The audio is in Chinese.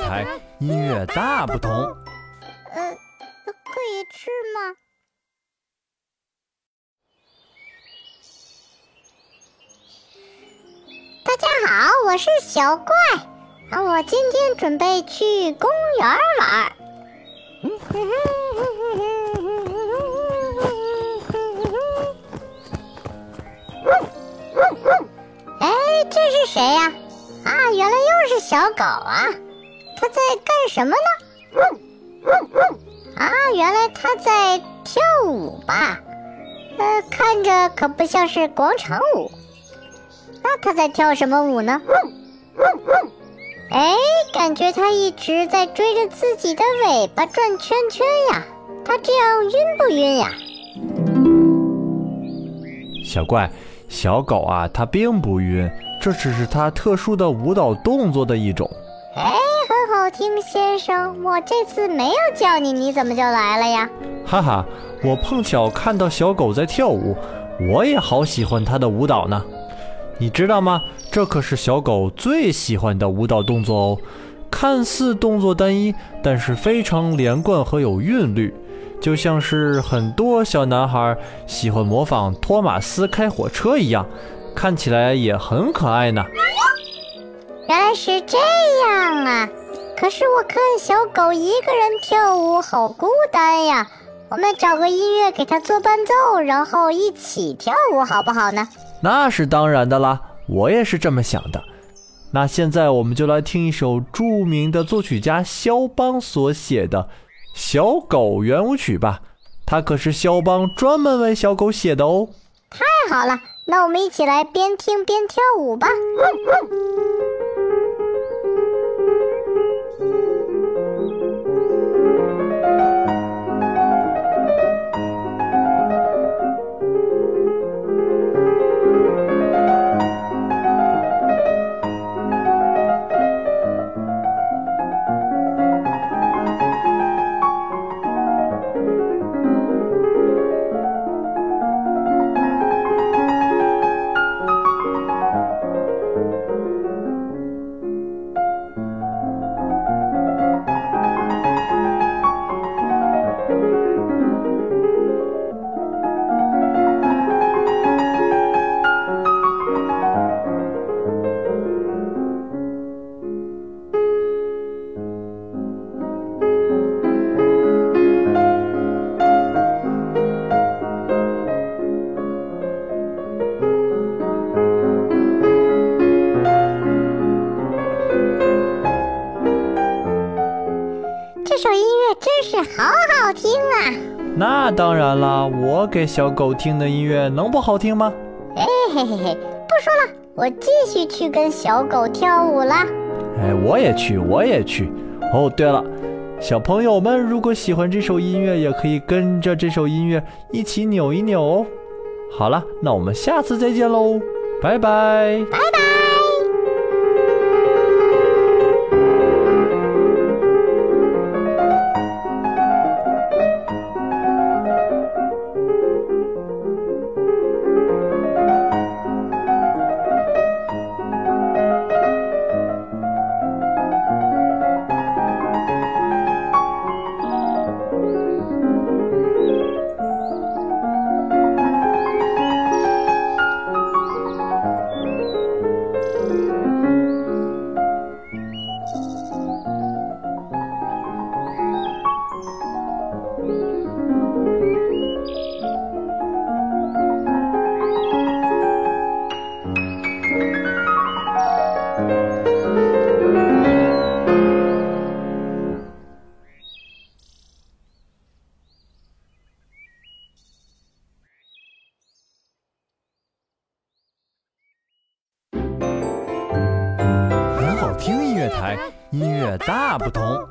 台，音乐大不同。呃，可以吃吗？大家好，我是小怪，啊，我今天准备去公园玩。哎，这是谁呀？啊，原来又是小狗啊！它在干什么呢？啊，原来他在跳舞吧？呃，看着可不像是广场舞。那他在跳什么舞呢？哎，感觉他一直在追着自己的尾巴转圈圈呀。他这样晕不晕呀？小怪，小狗啊，它并不晕。这只是它特殊的舞蹈动作的一种。哎，听，先生。我这次没有叫你，你怎么就来了呀？哈哈，我碰巧看到小狗在跳舞，我也好喜欢它的舞蹈呢。你知道吗？这可是小狗最喜欢的舞蹈动作哦。看似动作单一，但是非常连贯和有韵律，就像是很多小男孩喜欢模仿托马斯开火车一样。看起来也很可爱呢。原来是这样啊！可是我看小狗一个人跳舞好孤单呀。我们找个音乐给它做伴奏，然后一起跳舞好不好呢？那是当然的啦，我也是这么想的。那现在我们就来听一首著名的作曲家肖邦所写的《小狗圆舞曲》吧。它可是肖邦专门为小狗写的哦。太好了。那我们一起来边听边跳舞吧。这首音乐真是好好听啊！那当然啦，我给小狗听的音乐能不好听吗？哎嘿嘿嘿，不说了，我继续去跟小狗跳舞啦！哎，我也去，我也去。哦，对了，小朋友们如果喜欢这首音乐，也可以跟着这首音乐一起扭一扭哦。好了，那我们下次再见喽，拜拜，拜拜。台，音乐大不同。